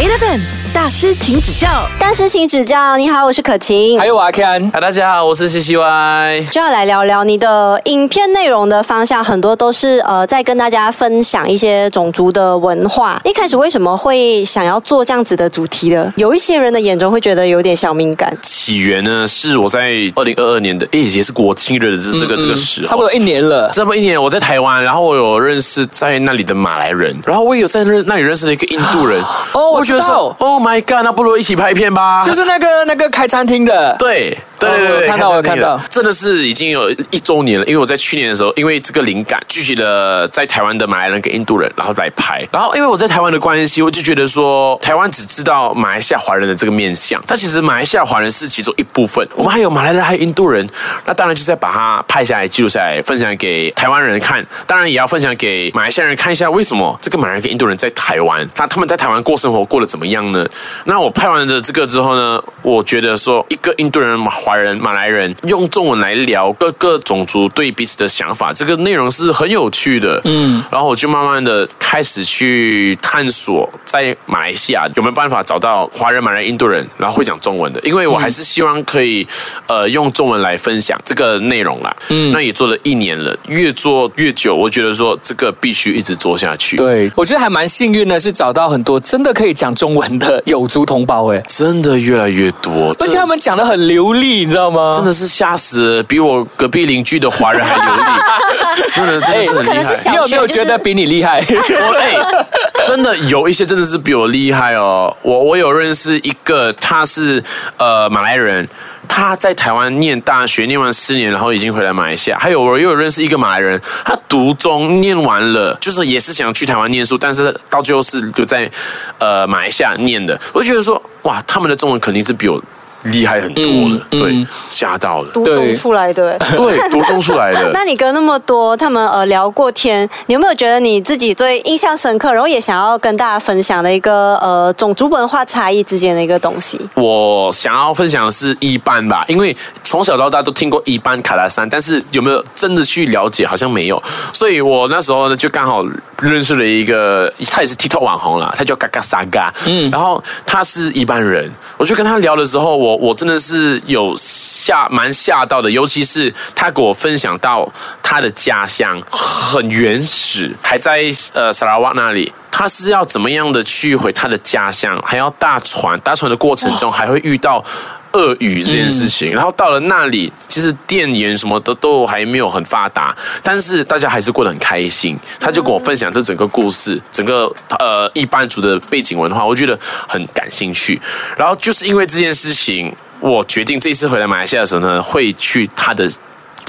8 FM. 大师，请指教。大师请指教。你好，我是可晴。还有我阿 Ken，嗨，大家好，我是西西 Y。就要来聊聊你的影片内容的方向，很多都是呃在跟大家分享一些种族的文化。一开始为什么会想要做这样子的主题的？有一些人的眼中会觉得有点小敏感。起源呢是我在二零二二年的，诶，也是国庆日的这这个这个时候，差不多一年了。差不多一年，我在台湾，然后我有认识在那里的马来人，然后我也有在那那里认识了一个印度人。哦我我觉得知道说，Oh my God，那不如一起拍片吧？就是那个那个开餐厅的，对。对对对，哦我有看到这个我有看到真的是已经有一周年了。因为我在去年的时候，因为这个灵感聚集了在台湾的马来人跟印度人，然后来拍。然后因为我在台湾的关系，我就觉得说，台湾只知道马来西亚华人的这个面相，但其实马来西亚华人是其中一部分。我们还有马来人，还有印度人，那当然就是要把它拍下来、记录下来，分享给台湾人看。当然也要分享给马来西亚人看一下，为什么这个马来人跟印度人在台湾，那他们在台湾过生活过得怎么样呢？那我拍完了这个之后呢，我觉得说，一个印度人、华人、马来人用中文来聊各个种族对彼此的想法，这个内容是很有趣的。嗯，然后我就慢慢的开始去探索，在马来西亚有没有办法找到华人、马来、印度人，然后会讲中文的，因为我还是希望可以呃用中文来分享这个内容啦。嗯，那也做了一年了，越做越久，我觉得说这个必须一直做下去。对。我觉得还蛮幸运的，是找到很多真的可以讲中文的有族同胞哎，真的越来越多，而且他们讲的很流利，你知道吗？真的是吓死了，比我隔壁邻居的华人还流利，真的真的是很厉害。你有没有觉得比你厉害？我哎、真的有一些真的是比我厉害哦。我我有认识一个，他是呃马来人。他在台湾念大学，念完四年，然后已经回来马来西亚。还有我又有认识一个马来人，他读中念完了，就是也是想去台湾念书，但是到最后是留在呃马来西亚念的。我就觉得说，哇，他们的中文肯定是比我厉害很多的，嗯嗯对，吓到了，读中出来的。对，读中出来的。那你跟那么多他们呃聊过天，你有没有觉得你自己最印象深刻，然后也想要跟大家分享的一个呃种族文化差异之间的一个东西？我想要分享的是一班吧，因为从小到大都听过一班卡拉山，但是有没有真的去了解，好像没有。所以我那时候呢，就刚好认识了一个，他也是 TikTok 网红啦，他叫嘎嘎沙嘎，嗯，然后他是一般人，我就跟他聊的时候，我我真的是有吓蛮吓到的，尤其是他给我分享到他的家乡很原始，还在呃萨拉瓦那里。他是要怎么样的去回他的家乡，还要搭船，搭船的过程中还会遇到鳄鱼这件事情。然后到了那里，其实电源什么的都还没有很发达，但是大家还是过得很开心。他就跟我分享这整个故事，整个呃一般族的背景文化，我觉得很感兴趣。然后就是因为这件事情，我决定这次回来马来西亚的时候呢，会去他的。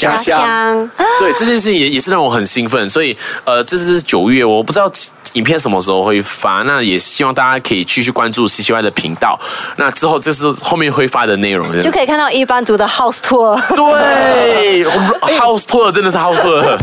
家乡，乡对这件事情也也是让我很兴奋，所以呃，这是九月，我不知道影片什么时候会发，那也希望大家可以继续关注 C C Y 的频道，那之后这是后面会发的内容，就可以看到一班族的 house tour。对我们，House Tour 真的是 House Tour。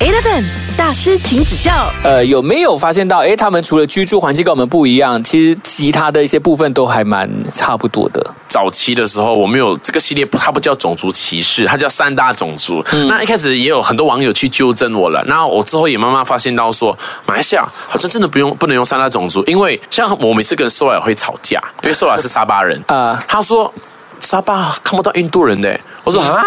Eleven 大师，请指教。呃，有没有发现到，诶，他们除了居住环境跟我们不一样，其实其他的一些部分都还蛮差不多的。早期的时候，我们有这个系列，它不叫种族歧视，它叫三大种族。那一开始也有很多网友去纠正我了，那我之后也慢慢发现到说，马来西亚好像真的不用不能用三大种族，因为像我每次跟苏尔会吵架，因为苏尔是沙巴人。啊。他说沙巴看不到印度人的，我说啊。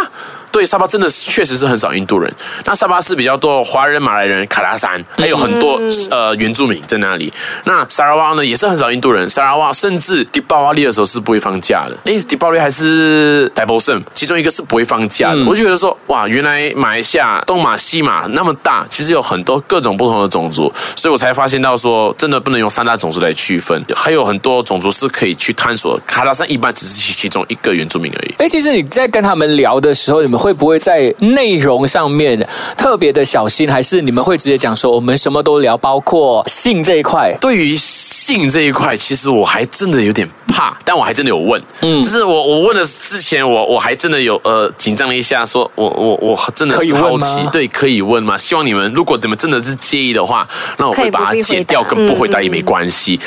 对，沙巴真的确实是很少印度人。那沙巴是比较多华人、马来人、卡拉山，还有很多、呃原住民在那里。那沙拉瓦呢也是很少印度人，沙拉瓦甚至迪巴瓦利的时候是不会放假的。诶，迪巴瓦利还是代波圣，其中一个是不会放假的。我就觉得说，哇，原来马来西亚东马西马那么大，其实有很多各种不同的种族，所以我才发现到说，真的不能用三大种族来区分，还有很多种族是可以去探索。卡拉山一般只是其其中一个原住民而已。哎，其实你在跟他们聊的时候，你们会不会在内容上面特别的小心，还是你们会直接讲说我们什么都聊，包括性这一块？对于性这一块，其实我还真的有点怕，但我还真的有问。嗯，就是我我问了之前，我我还真的有呃紧张了一下，说我我我真的可以是好问吗，奇对，可以问吗？希望你们如果你们真的是介意的话，那我会把它剪掉，跟不回答嗯也没关系。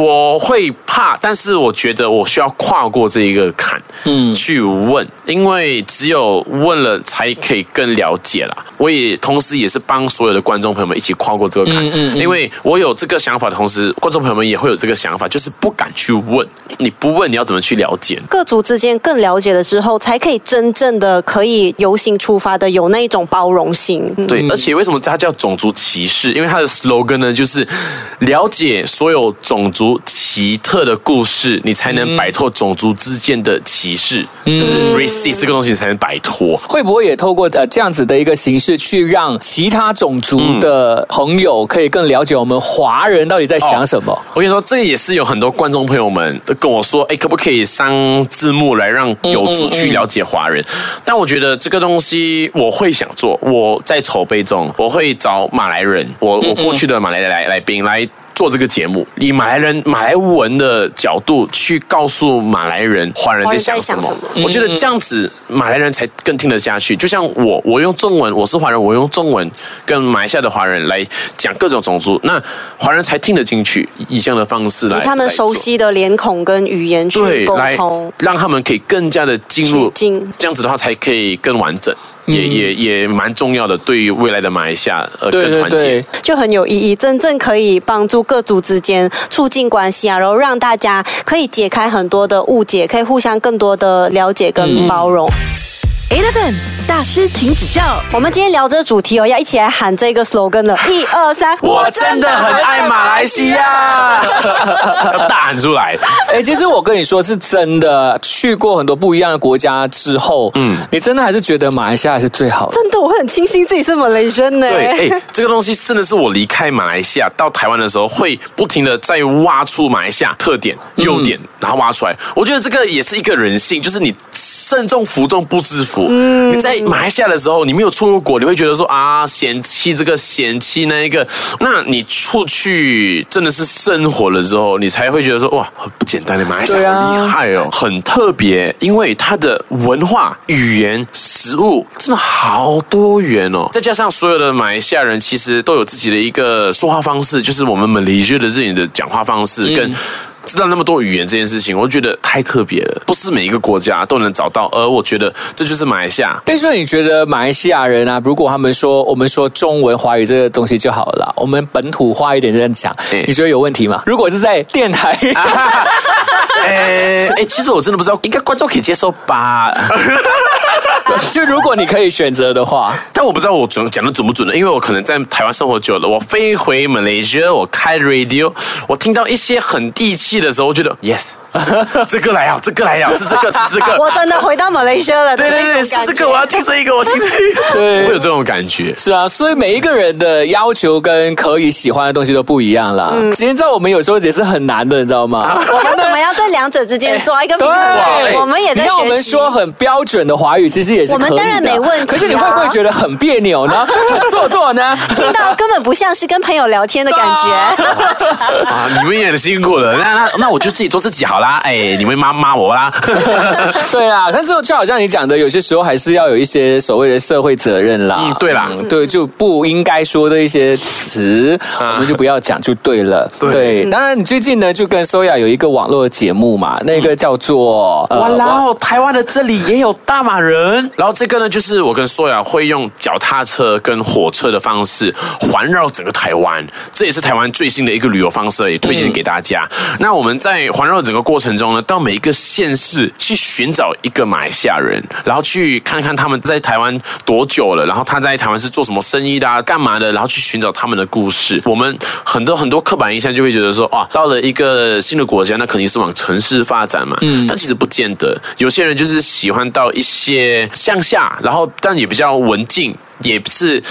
我会怕，但是我觉得我需要跨过这一个坎，嗯，去问，因为只有问了才可以更了解啦。我也同时也是帮所有的观众朋友们一起跨过这个坎，嗯嗯因为我有这个想法的同时，观众朋友们也会有这个想法，就是不敢去问。你不问，你要怎么去了解？各族之间更了解了之后，才可以真正的可以由心出发的有那一种包容性。嗯对，而且为什么它叫种族歧视？因为它的 slogan 呢，就是了解所有种族奇特的故事，你才能摆脱种族之间的歧视，就是 racist 这个东西才能摆脱。会不会也透过呃这样子的一个形式，去让其他种族的朋友可以更了解我们华人到底在想什么？我跟你说，这也是有很多观众朋友们都跟我说，哎，可不可以上字幕来让有族去了解华人？但我觉得这个东西我会想做，我在筹备中，我会找马来人，我我过去的马来来来宾来。做这个节目，以马来人马来文的角度去告诉马来人华人在想什么。我觉得这样子马来人才更听得下去。就像我，我用中文，我是华人，我用中文跟马来西亚的华人来讲各种种族，那华人才听得进去，以这样的方式来以他们熟悉的脸孔跟语言去沟通。让他们可以更加的进入这样子的话才可以更完整，嗯也也也蛮重要的，对于未来的马来西亚呃对对更团结。，就很有意义，真正可以帮助各族之间促进关系啊，然后让大家可以解开很多的误解，可以互相更多的了解跟包容。Eleven 大师，请指教。我们今天聊这个主题哦，要一起来喊这个 slogan 了，一二三，我真的很爱马来西亚，要大喊出来。哎，其实我跟你说是真的，去过很多不一样的国家之后，嗯，你真的还是觉得马来西亚是最好的。真的，我很庆幸自己是 Malaysian 呢。对，哎，这个东西真的是我离开马来西亚到台湾的时候，会不停的在挖出马来西亚特点、优点，然后挖出来。我觉得这个也是一个人性，就是你慎重服重不知福。你在马来西亚的时候，你没有出过国，你会觉得说啊，嫌弃这个，嫌弃那一个。那你出去真的是生活了之后，你才会觉得说哇，很不简单的马来西亚好厉害哦，很特别，因为它的文化、语言、食物真的好多元哦。再加上所有的马来西亚人其实都有自己的一个说话方式，就是我们马来西亚的自己的讲话方式跟。知道那么多语言这件事情，我觉得太特别了，不是每一个国家都能找到，而我觉得这就是马来西亚。所以说，你觉得马来西亚人啊，如果他们说我们说中文、华语这个东西就好了啦，我们本土化一点这样讲，对你觉得有问题吗？如果是在电台，哎哎，其实我真的不知道，应该观众可以接受吧？就如果你可以选择的话，但我不知道我准讲的准不准的，因为我可能在台湾生活久了，我飞回马来西亚，我开 radio，我听到一些很地气的时候，我觉得 yes，这 这个来啊，这个来啊，是这个是这个，我真的回到 Malaysia 了，对对对，是这个，我要听这一个，我听这一个，对会有这种感觉。是啊，所以每一个人的要求跟可以喜欢的东西都不一样啦。嗯其实，在我们有时候也是很难的，你知道吗？我们怎么样在两者之间抓一个平衡？对，我们也在你看我们学习。说很标准的华语，其实也是我们当然没问题啊可是你会不会觉得很别扭呢？做作呢？听到根本不像是跟朋友聊天的感觉。啊，你们也很辛苦了，那我就自己做自己好啦，哎，你们骂骂我啦。对啊，但是就好像你讲的，有些时候还是要有一些所谓的社会责任啦。嗯对啦对，就不应该说的一些词，啊我们就不要讲就对了。对当然你最近呢就跟 Soya 有一个网络节目嘛，那个叫做、呃哇啦，台湾的这里也有大马人。然后这个呢，就是我跟索亚会用脚踏车跟火车的方式环绕整个台湾，这也是台湾最新的一个旅游方式，也推荐给大家。那我们在环绕整个过程中呢，到每一个县市去寻找一个马来西亚人，然后去看看他们在台湾多久了，然后他在台湾是做什么生意的、啊，干嘛的，然后去寻找他们的故事。我们很多很多刻板印象就会觉得说，哇，到了一个新的国家，那肯定是往城市发展嘛。嗯，但其实不见得，有些人就是喜欢到一些乡下，然后但也比较文静。也是，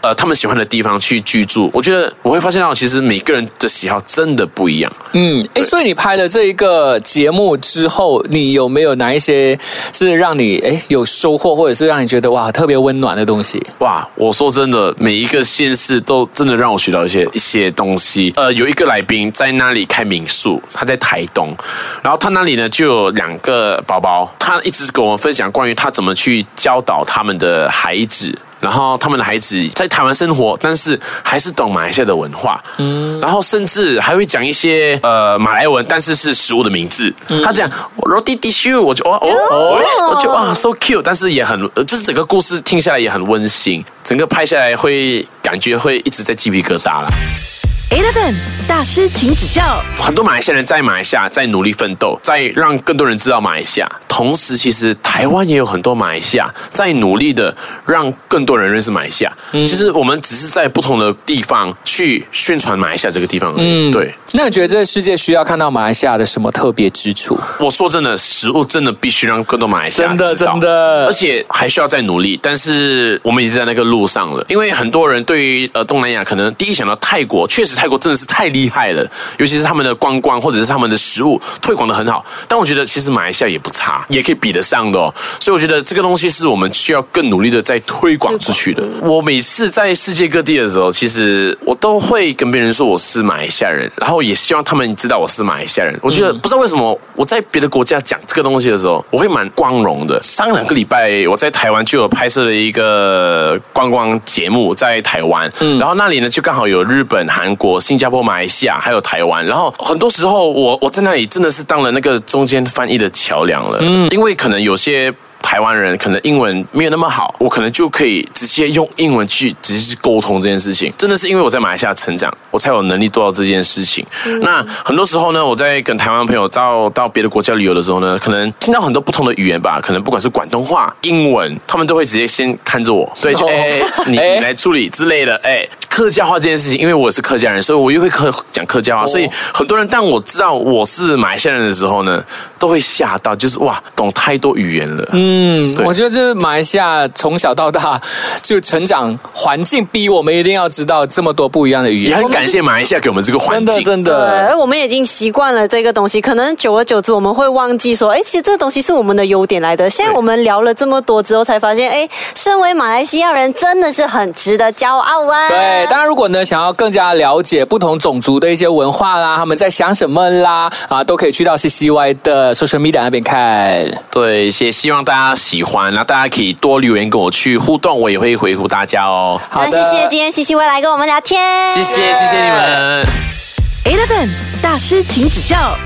呃，他们喜欢的地方去居住。我觉得我会发现到，其实每个人的喜好真的不一样。嗯，哎，所以你拍了这一个节目之后，你有没有哪一些是让你哎有收获，或者是让你觉得哇特别温暖的东西？哇，我说真的，每一个县市都真的让我学到一些一些东西。呃，有一个来宾在那里开民宿，他在台东，然后他那里呢就有两个宝宝，他一直跟我们分享关于他怎么去教导他们的孩子。然后他们的孩子在台湾生活，但是还是懂马来西亚的文化，嗯，然后甚至还会讲一些呃马来文，但是是食物的名字。他讲 roti tissue，我就哦哦哦，我就哇 so cute，但是也很呃就是整个故事听下来也很温馨，整个拍下来会感觉会一直在鸡皮疙瘩啦。Eleven 大师，请指教。很多马来西亚人在马来西亚在努力奋斗，在让更多人知道马来西亚。同时，其实台湾也有很多马来西亚在努力的让更多人认识马来西亚。其实我们只是在不同的地方去宣传马来西亚这个地方而已。对，那你觉得这个世界需要看到马来西亚的什么特别之处？我说真的，食物真的必须让更多马来西亚真的真的而且还需要再努力。但是我们已经在那个路上了，因为很多人对于呃东南亚可能第一想到泰国，确实泰国真的是太厉害了，尤其是他们的观光或者是他们的食物推广的很好。但我觉得其实马来西亚也不差，也可以比得上的哦。所以我觉得这个东西是我们需要更努力的在推广出去的。我每次在世界各地的时候，其实我都会跟别人说我是马来西亚人，然后也希望他们知道我是马来西亚人。我觉得不知道为什么我在别的国家讲这个东西的时候，我会蛮光荣的。上两个礼拜我在台湾就有拍摄了一个观光节目，在台湾，嗯然后那里呢就刚好有日本、韩国、新加坡、马来西亚还有台湾，然后很多时候我我在那里真的是当了那个中间翻译的桥梁了，嗯，因为可能有些。台湾人可能英文没有那么好，我可能就可以直接用英文去直接去沟通这件事情。真的是因为我在马来西亚成长，我才有能力做到这件事情。那很多时候呢，我在跟台湾朋友到到别的国家旅游的时候呢，可能听到很多不同的语言吧，可能不管是广东话、英文，他们都会直接先看着我，对，就哦哎、你来处理之类的，哎。客家话这件事情，因为我是客家人，所以我又会客讲客家话，所以很多人当我知道我是马来西亚人的时候呢，都会吓到，就是哇，懂太多语言了。嗯，我觉得这是马来西亚从小到大就成长环境逼我们一定要知道这么多不一样的语言，也很感谢马来西亚给我们这个环真的境。真，的。而我们已经习惯了这个东西，可能久而久之我们会忘记说，哎，其实这个东西是我们的优点来的。现在我们聊了这么多之后，才发现，哎，身为马来西亚人真的是很值得骄傲啊！对，当然，如果呢想要更加了解不同种族的一些文化啦，他们在想什么啦，啊，都可以去到 CCY 的 social media 那边看。对，也希望大家喜欢，那大家可以多留言跟我去互动，我也会回复大家哦。好的，谢谢今天 C C Y 来跟我们聊天，谢谢，谢谢你们。Eleven 大师，请指教。